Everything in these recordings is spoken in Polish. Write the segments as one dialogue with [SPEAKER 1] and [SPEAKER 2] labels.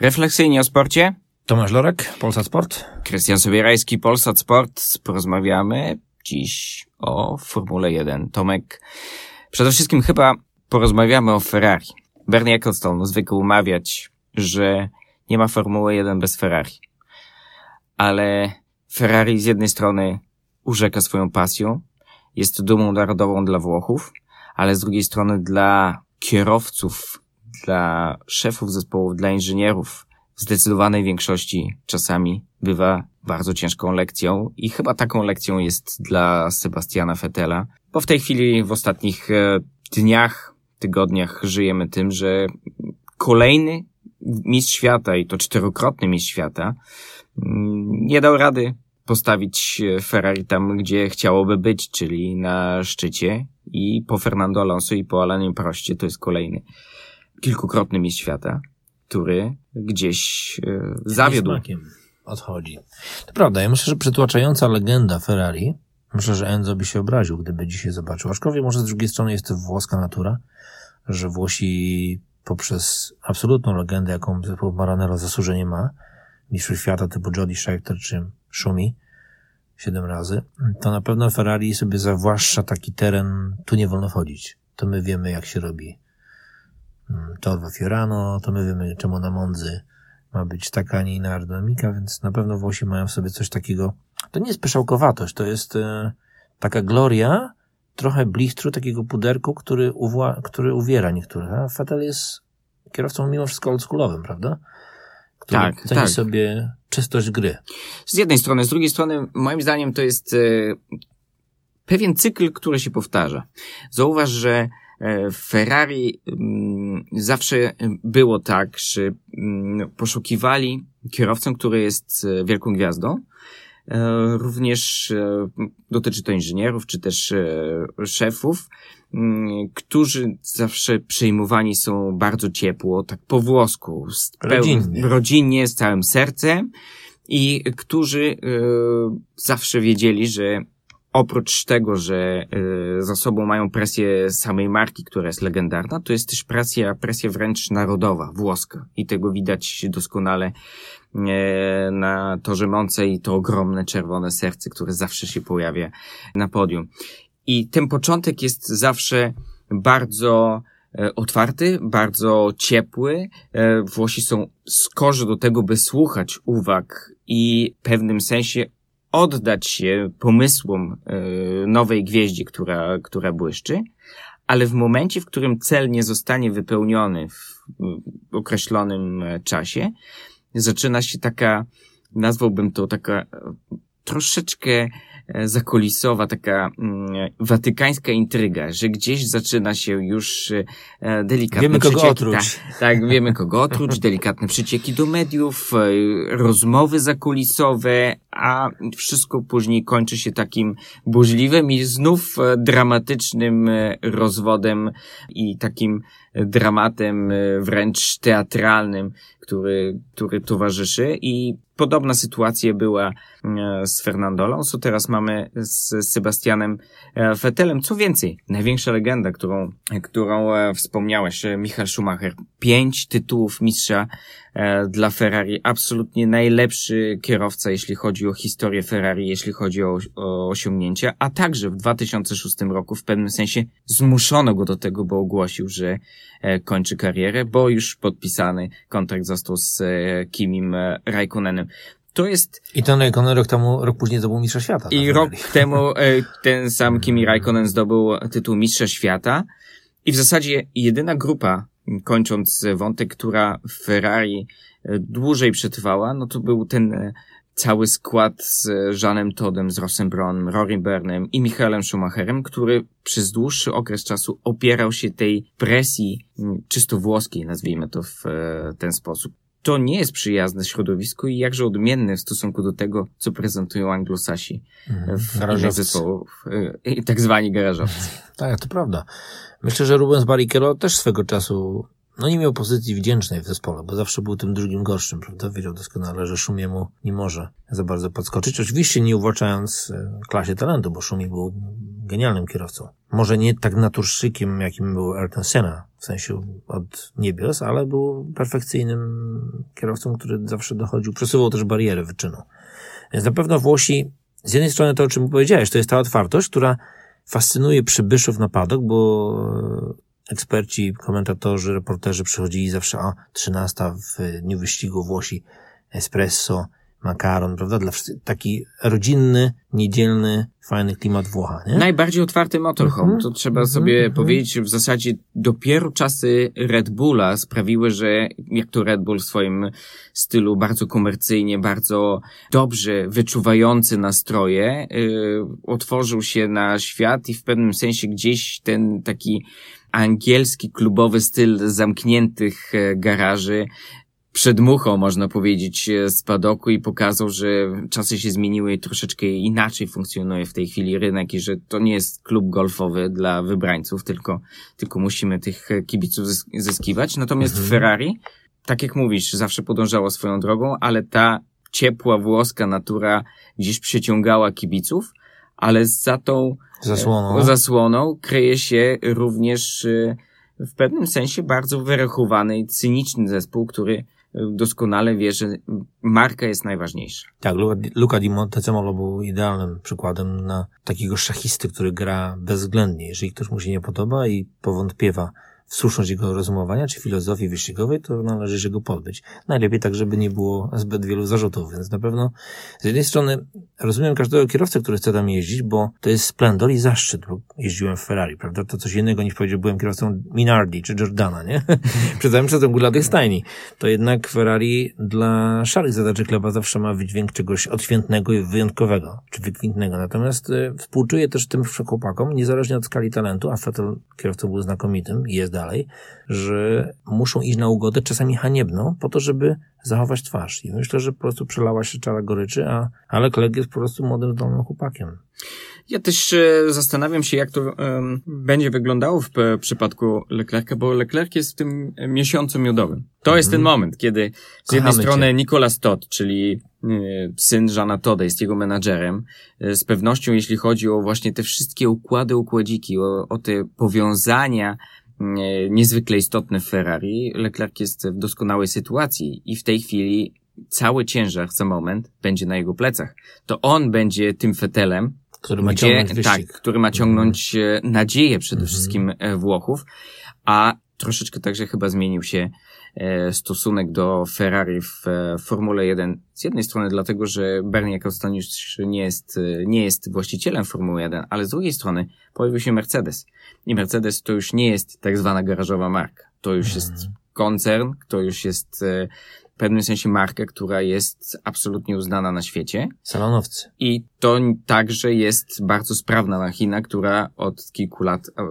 [SPEAKER 1] Refleksyjnie o sporcie.
[SPEAKER 2] Tomasz Lorek, Polsat Sport.
[SPEAKER 1] Krystian Sobierajski, Polsat Sport. Porozmawiamy dziś o Formule 1. Tomek, przede wszystkim chyba porozmawiamy o Ferrari. Bernie Ecclestone zwykł umawiać, że nie ma Formuły 1 bez Ferrari. Ale Ferrari z jednej strony urzeka swoją pasją, jest dumą narodową dla Włochów, ale z drugiej strony dla kierowców, dla szefów zespołów, dla inżynierów w zdecydowanej większości czasami bywa bardzo ciężką lekcją i chyba taką lekcją jest dla Sebastiana Fetela, bo w tej chwili w ostatnich e, dniach, tygodniach żyjemy tym, że kolejny mistrz świata i to czterokrotny mistrz świata mm, nie dał rady postawić Ferrari tam, gdzie chciałoby być, czyli na szczycie i po Fernando Alonso i po Alanie Proście to jest kolejny kilkukrotny mistrz świata, który gdzieś e, zawiódł.
[SPEAKER 2] Odchodzi. To prawda, ja myślę, że przytłaczająca legenda Ferrari, myślę, że Enzo by się obraził, gdyby dzisiaj zobaczył. Aczkolwiek może z drugiej strony jest to włoska natura, że Włosi poprzez absolutną legendę, jaką zespół Maranello zasłużenie ma, mistrzów świata typu Jody Scheckter czy Szumi, siedem razy, to na pewno Ferrari sobie zawłaszcza taki teren, tu nie wolno wchodzić. To my wiemy, jak się robi. Mm, Torwa Fiorano, to my wiemy, czemu na Mondzy ma być taka, a nie inna aerodynamika, więc na pewno Włosi mają w sobie coś takiego. To nie jest pyszałkowatość, to jest e, taka gloria, trochę blichtru, takiego puderku, który, uwła, który uwiera niektórych. A Vettel jest kierowcą mimo wszystko oldschoolowym, prawda? Który
[SPEAKER 1] Tak,
[SPEAKER 2] ceni
[SPEAKER 1] tak.
[SPEAKER 2] sobie czystość gry.
[SPEAKER 1] Z jednej strony, z drugiej strony, moim zdaniem to jest e, pewien cykl, który się powtarza. Zauważ, że w Ferrari mm, zawsze było tak, że mm, poszukiwali kierowcę, który jest e, wielką gwiazdą. E, Również e, dotyczy to inżynierów, czy też e, szefów, mm, którzy zawsze przyjmowani są bardzo ciepło, tak po włosku,
[SPEAKER 2] Rodzinnie.
[SPEAKER 1] rodzinnie, z całym sercem i którzy e, zawsze wiedzieli, że oprócz tego, że e, za sobą mają presję samej marki, która jest legendarna, to jest też presja, presja wręcz narodowa, włoska. I tego widać doskonale e, na torze Monce i to ogromne czerwone serce, które zawsze się pojawia na podium. I ten początek jest zawsze bardzo e, otwarty, bardzo ciepły. Włosi są skorzy do tego, by słuchać uwag i w pewnym sensie oddać się pomysłom e, nowej gwieździe, która, która błyszczy, ale w momencie, w którym cel nie zostanie wypełniony w określonym e, czasie, zaczyna się taka, nazwałbym to taka e, troszeczkę zakulisowa, taka mm, watykańska intryga, że gdzieś zaczyna się już e, delikatne
[SPEAKER 2] Wiemy, kogo otruć.
[SPEAKER 1] Tak, tak, wiemy kogo otruć, delikatne przycieki do mediów, e, rozmowy zakulisowe, a wszystko później kończy się takim burzliwym i znów e, dramatycznym e, rozwodem i takim dramatem e, wręcz teatralnym, który, który towarzyszy. I podobna sytuacja była e, z Fernando Alonso, teraz mamy z Sebastianem e, Vettelem. Co więcej, największa legenda, którą, którą e, wspomniałeś, Michael Schumacher. Pięć tytułów mistrza dla Ferrari. Absolutnie najlepszy kierowca, jeśli chodzi o historię Ferrari, jeśli chodzi o, o osiągnięcia, a także w 2006 roku w pewnym sensie zmuszono go do tego, bo ogłosił, że kończy karierę, bo już podpisany kontrakt został z Kimim e, To jest
[SPEAKER 2] I ten Raikkonen rok temu, rok później zdobył mistrza świata.
[SPEAKER 1] i
[SPEAKER 2] na
[SPEAKER 1] rok temu e, ten sam Kimi Raikkonen zdobył tytuł Mistrza Świata i w zasadzie jedyna grupa, kończąc wątek, która w Ferrari e, dłużej przetrwała, no to był ten e, cały skład z Jeanem Toddem, z Rossem Brownem, Rory Bernem i Michaelem Schumacherem, który przez dłuższy okres czasu opierał się tej presji m, czysto włoskiej, nazwijmy to w ten sposób. To nie jest przyjazne środowisku i jakże odmienne w stosunku do tego, co prezentują anglosasi
[SPEAKER 2] Mhm.
[SPEAKER 1] w innych zespołów, y, i tak zwani garażowcy.
[SPEAKER 2] Tak, to prawda. Myślę, że Rubens Barrichello też swego czasu no nie miał pozycji wdzięcznej w zespole, bo zawsze był tym drugim gorszym, prawda? Wiedział doskonale, że Szumiemu nie może za bardzo podskoczyć. Oczywiście nie uwłaczając e, klasie talentu, bo Szumi był genialnym kierowcą. Może nie tak naturszczykiem, jakim był Ayrton Senna, w sensie od niebios, ale był perfekcyjnym kierowcą, który zawsze dochodził, przesuwał też barierę wyczynu. Więc na pewno Włosi, z jednej strony to, o czym powiedziałeś, to jest ta otwartość, która fascynuje przybyszów na padok, bo eksperci, komentatorzy, reporterzy przychodzili zawsze, a 13 w dniu wyścigu Włosi, espresso, makaron, prawda? Dla taki rodzinny, niedzielny, fajny klimat Włocha, nie?
[SPEAKER 1] Najbardziej otwarty motorhome. Mm -hmm. To trzeba -hmm. sobie mm -hmm. powiedzieć, w zasadzie dopiero czasy Red Bulla sprawiły, że jak to Red Bull w swoim stylu bardzo komercyjnie, bardzo dobrze wyczuwający nastroje, yy, otworzył się na świat i w pewnym sensie gdzieś ten taki angielski klubowy styl zamkniętych e, garaży przedmuchał, można powiedzieć, e, z padoku i pokazał, że czasy się zmieniły i troszeczkę inaczej funkcjonuje w tej chwili rynek i że to nie jest klub golfowy dla wybrańców, tylko, tylko musimy tych kibiców zyskiwać. Natomiast mhm. Ferrari, tak jak mówisz, zawsze podążało swoją drogą, ale ta ciepła włoska natura gdzieś przyciągała kibiców, ale za tą
[SPEAKER 2] zasłoną,
[SPEAKER 1] zasłoną kryje się również e, w pewnym sensie bardzo wyrachowany i cyniczny zespół, który doskonale wie, że marka jest najważniejsza.
[SPEAKER 2] Tak, Luca Di Montezemolo był idealnym przykładem na takiego szachisty, który gra bezwzględnie. Jeżeli ktoś mu się nie podoba i powątpiewa słuszność jego rozumowania czy filozofii wyścigowej, to należy się go pozbyć. Najlepiej tak, żeby nie było zbyt wielu zarzutów, więc na pewno z jednej strony rozumiem każdego kierowcę, który chce tam jeździć, bo to jest splendor i zaszczyt, bo jeździłem w Ferrari, prawda? To coś innego niż powiedział, byłem kierowcą Minardi czy Jordana, nie? Przed całym przodem dla tych stajni. To jednak Ferrari dla szarych zadaczy kleba zawsze ma wydźwięk czegoś odświętnego i wyjątkowego, czy wykwintnego. Natomiast y, współczuję też tym chłopakom, niezależnie od skali talentu, a Vettel kierowcą był znakomitym jest dalej, że muszą iść na ugodę, czasami haniebną, po to, żeby zachować twarz. I myślę, że po prostu przelała się czara goryczy, a, ale Kleg jest po prostu młodym, zdolnym chłopakiem.
[SPEAKER 1] Ja też e, zastanawiam się, jak to um, będzie wyglądało w p- przypadku Leclerca, bo Leclerc jest w tym miesiącu miodowym. To mhm. jest ten moment, kiedy z jednej Kochamy strony cię. Nicolas Todd, czyli e, syn Żana Toda, jest jego menadżerem. E, z pewnością, jeśli chodzi o właśnie te wszystkie układy, układziki, o, o te powiązania niezwykle istotny w Ferrari. Leclerc jest w doskonałej sytuacji i w tej chwili cały ciężar za moment będzie na jego plecach. To on będzie tym fetelem,
[SPEAKER 2] który ma gdzie, ciągnąć
[SPEAKER 1] tak, który ma ciągnąć mhm. nadzieję przede mhm. wszystkim e, Włochów, a troszeczkę także chyba zmienił się E, stosunek do Ferrari w e, Formule 1. Z jednej strony dlatego, że Bernie Ecclestone nie jest, e, nie jest właścicielem Formuły 1, ale z drugiej strony pojawił się Mercedes. I Mercedes to już nie jest tak zwana garażowa marka. To już jest mhm. koncern, to już jest w pewnym sensie marka, która jest absolutnie uznana na świecie.
[SPEAKER 2] Salonowcy.
[SPEAKER 1] I to także jest bardzo sprawna machina, która od kilku lat e,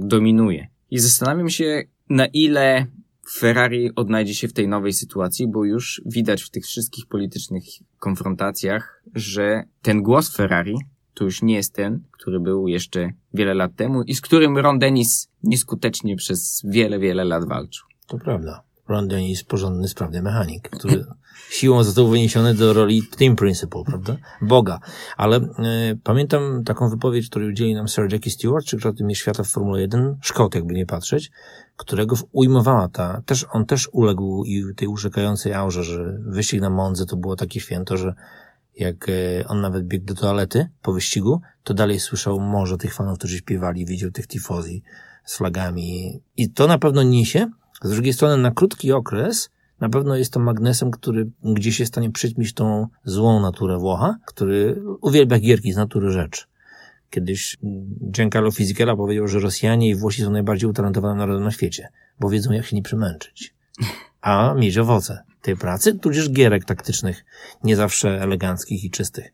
[SPEAKER 1] dominuje. I zastanawiam się, na ile Ferrari odnajdzie się w tej nowej sytuacji, bo już widać w tych wszystkich politycznych konfrontacjach, że ten głos Ferrari to już nie jest ten, który był jeszcze wiele lat temu i z którym Ron Dennis nieskutecznie przez wiele, wiele lat walczył.
[SPEAKER 2] To prawda. Ron Dennis porządny, sprawny mechanik, który siłą został wyniesiony do roli team principal, prawda? Boga. Ale y, pamiętam taką wypowiedź, której udzielił nam Sir Jackie Stewart, trzykrotny mistrz świata w Formule 1, Szkot, jakby nie patrzeć, którego ujmowała ta, też, on też uległ i tej urzekającej aurze, że wyścig na Mondze to było takie święto, że jak e, on nawet biegł do toalety po wyścigu, to dalej słyszał morze tych fanów, którzy śpiewali, widział tych tifozi z flagami. I to na pewno niesie. Z drugiej strony na krótki okres na pewno jest to magnesem, który gdzieś jest w stanie przyćmić tą złą naturę Włocha, który uwielbia gierki z natury rzeczy. Kiedyś Giancarlo Fisichella powiedział, że Rosjanie i Włosi są najbardziej utalentowanym narodem na świecie, bo wiedzą, jak się nie przemęczyć. A mieć owoce tej pracy, tudzież gierek taktycznych, nie zawsze eleganckich i czystych.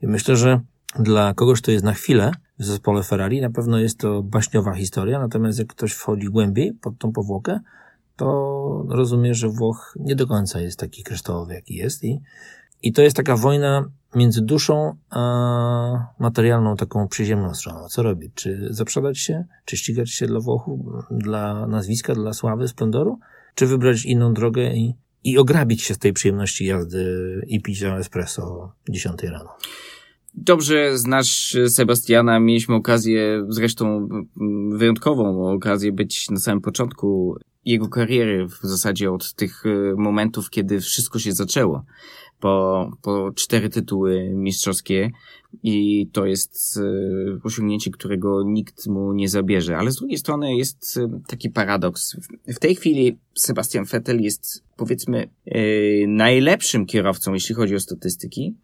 [SPEAKER 2] I myślę, że dla kogoś, kto jest na chwilę w zespole Ferrari, na pewno jest to baśniowa historia, natomiast jak ktoś wchodzi głębiej pod tą powłokę, to rozumie, że Włoch nie do końca jest taki kryształowy, jaki jest i, i to jest taka wojna między duszą a materialną, taką przyziemną stroną. Co robić? Czy zaprzedać się? Czy ścigać się dla Włochów, dla nazwiska, dla sławy, splendoru? Czy wybrać inną drogę i, i ograbić się z tej przyjemności jazdy i pić espresso o 10 rano?
[SPEAKER 1] Dobrze znasz Sebastiana, mieliśmy okazję, zresztą wyjątkową okazję być na samym początku jego kariery, w zasadzie od tych e, momentów, kiedy wszystko się zaczęło. Po, po cztery tytuły mistrzowskie i to jest e, osiągnięcie, którego nikt mu nie zabierze. Ale z drugiej strony jest e, taki paradoks. W tej chwili Sebastian Vettel jest powiedzmy najlepszym kierowcą, jeśli chodzi o statystyki,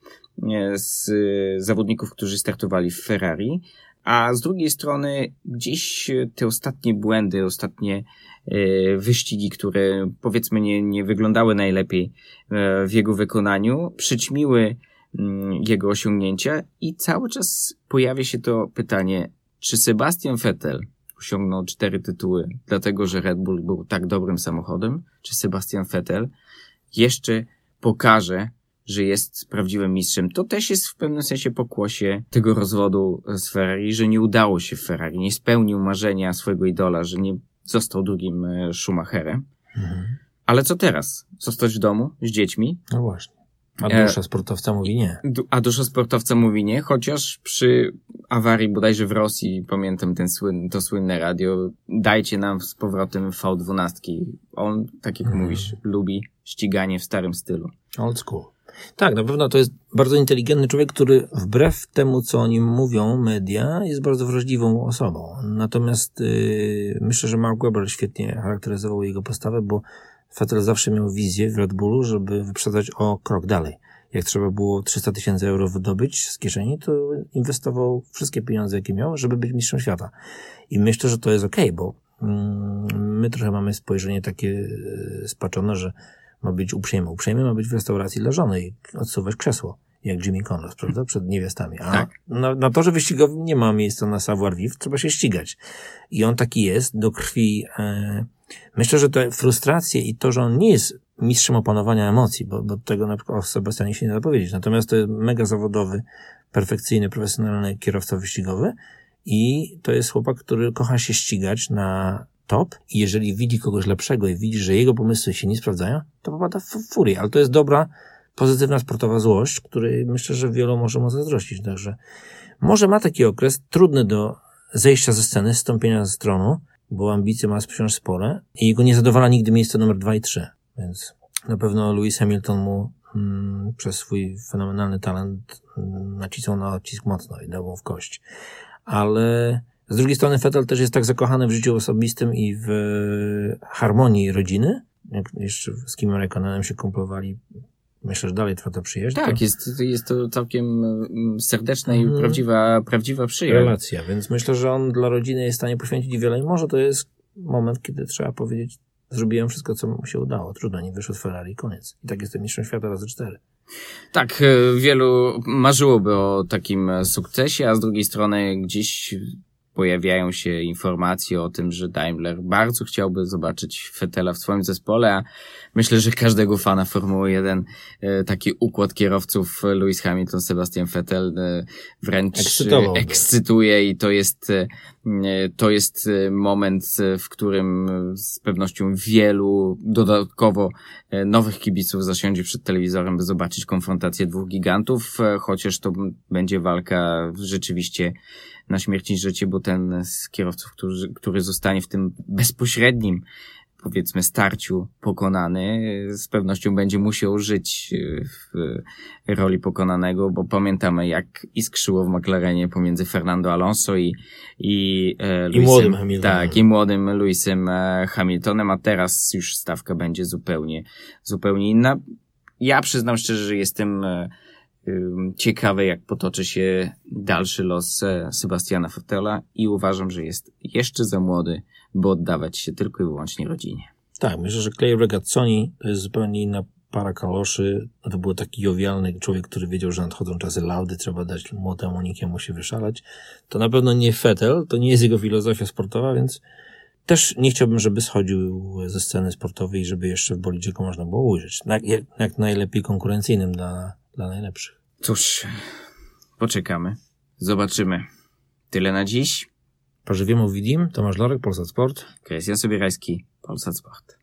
[SPEAKER 1] z zawodników, którzy startowali w Ferrari, a z drugiej strony gdzieś te ostatnie błędy, ostatnie e, wyścigi, które powiedzmy nie, nie wyglądały najlepiej e, w jego wykonaniu, przyćmiły mm, jego osiągnięcia i cały czas pojawia się to pytanie, czy Sebastian Vettel osiągnął cztery tytuły, dlatego że Red Bull był tak dobrym samochodem, czy Sebastian Vettel jeszcze pokaże, że jest prawdziwym mistrzem. To też jest w pewnym sensie pokłosie tego rozwodu z Ferrari, że nie udało się Ferrari, nie spełnił marzenia swojego idola, że nie został drugim e, Schumacherem. Mhm. Ale co teraz? Zostać w domu z dziećmi?
[SPEAKER 2] No właśnie. A e, dusza sportowca mówi nie.
[SPEAKER 1] A dusza sportowca mówi nie, chociaż przy awarii bodajże w Rosji, pamiętam ten słyn, to słynne radio, dajcie nam z powrotem V12. On, tak jak mm. mówisz, lubi ściganie w starym stylu.
[SPEAKER 2] Old school. Tak, na pewno to jest bardzo inteligentny człowiek, który wbrew temu, co o nim mówią media, jest bardzo wrażliwą osobą. Natomiast yy, myślę, że Mark Webber świetnie charakteryzował jego postawę, bo Vettel zawsze miał wizję w Red Bullu, żeby wyprzedzać o krok dalej. Jak trzeba było 300 tysięcy euro wydobyć z kieszeni, to inwestował wszystkie pieniądze, jakie miał, żeby być mistrzem świata. I myślę, że to jest okej, bo mm, my trochę mamy spojrzenie takie yy, spaczone, że ma być uprzejmy. Uprzejmy ma być w restauracji dla żony i odsuwać krzesło, jak Jimmy Connors, prawda? Przed niewiastami. A tak. na, na torze wyścigowym nie ma miejsca na savoir vivre, trzeba się ścigać. I on taki jest, do krwi. E, myślę, że te frustracje i to, że on nie jest mistrzem opanowania emocji, bo, bo tego na przykład o Sebastianie się nie da powiedzieć. Natomiast to jest mega zawodowy, perfekcyjny, profesjonalny kierowca wyścigowy i to jest chłopak, który kocha się ścigać na top i jeżeli widzi kogoś lepszego i widzi, że jego pomysły się nie sprawdzają, to popada w furię. Ale to jest dobra, pozytywna sportowa złość, której myślę, że wielu może mu zazdrościć. Także może ma taki okres trudny do zejścia ze sceny, stąpienia ze stronu, bo ambicje ma wciąż spore i jego nie zadowala nigdy miejsce numer dwa i trzy. Więc na pewno Lewis Hamilton mu mm, przez swój fenomenalny talent mm, nacisnął na odcisk mocno i dał mu w kość. Ale z drugiej strony Fettel też jest tak zakochany w życiu osobistym i w harmonii rodziny. Jak jeszcze z Kim Raikkonenem się kumplowali, myślę, że dalej trwa ta przyjaźń.
[SPEAKER 1] Tak,
[SPEAKER 2] to...
[SPEAKER 1] jest, jest to całkiem mm, serdeczna i mhm. prawdziwa, prawdziwa przyjaźń.
[SPEAKER 2] Relacja, więc myślę, że on dla rodziny jest w stanie poświęcić wiele i może to jest moment, kiedy trzeba powiedzieć, zrobiłem wszystko, co mu się udało. Trudno, nie wyszło z Ferrari, koniec. I tak jestem mistrzem świata razy cztery.
[SPEAKER 1] Tak, e, wielu marzyłoby o takim sukcesie, a z drugiej strony gdzieś pojawiają się informacje o tym, że Daimler bardzo chciałby zobaczyć Fetela w swoim zespole, a myślę, że każdego fana Formuły 1 e, taki układ kierowców Lewis Hamilton, Sebastian Vettel e, wręcz ekscytuje i to jest, e, to jest moment, w którym z pewnością wielu dodatkowo nowych kibiców zasiądzie przed telewizorem, by zobaczyć konfrontację dwóch gigantów, chociaż to będzie walka rzeczywiście na śmierć i życie, bo ten z kierowców, który, który zostanie w tym bezpośrednim powiedzmy starciu pokonany, z pewnością będzie musiał żyć w roli pokonanego, bo pamiętamy jak iskrzyło w McLarenie pomiędzy Fernando Alonso i i,
[SPEAKER 2] e, I młodym Hamiltonem.
[SPEAKER 1] Tak, i młodym Lewisem e, Hamiltonem, a teraz już stawka będzie zupełnie zupełnie inna. Ja przyznam szczerze, że jestem e, ciekawe, jak potoczy się dalszy los e, Sebastiana Fettela i uważam, że jest jeszcze za młody, by oddawać się tylko i wyłącznie rodzinie.
[SPEAKER 2] Tak, myślę, że Clay Regazzoni to jest zupełnie inna para kaloszy. To był taki jowialny człowiek, który wiedział, że nadchodzą czasy laudy, trzeba dać młodemu nikiemu się wyszalać. To na pewno nie Fettel, to nie jest jego filozofia sportowa, więc też nie chciałbym, żeby schodził ze sceny sportowej, żeby jeszcze w bolidzie go można było ujrzeć. Jak, jak najlepiej konkurencyjnym dla, dla najlepszych.
[SPEAKER 1] Cóż, poczekamy. Zobaczymy. Tyle na dziś.
[SPEAKER 2] Pożywiemu Widim, Tomasz Lorek, Polsat Sport.
[SPEAKER 1] Krystian Sobierajski, Polsat Sport.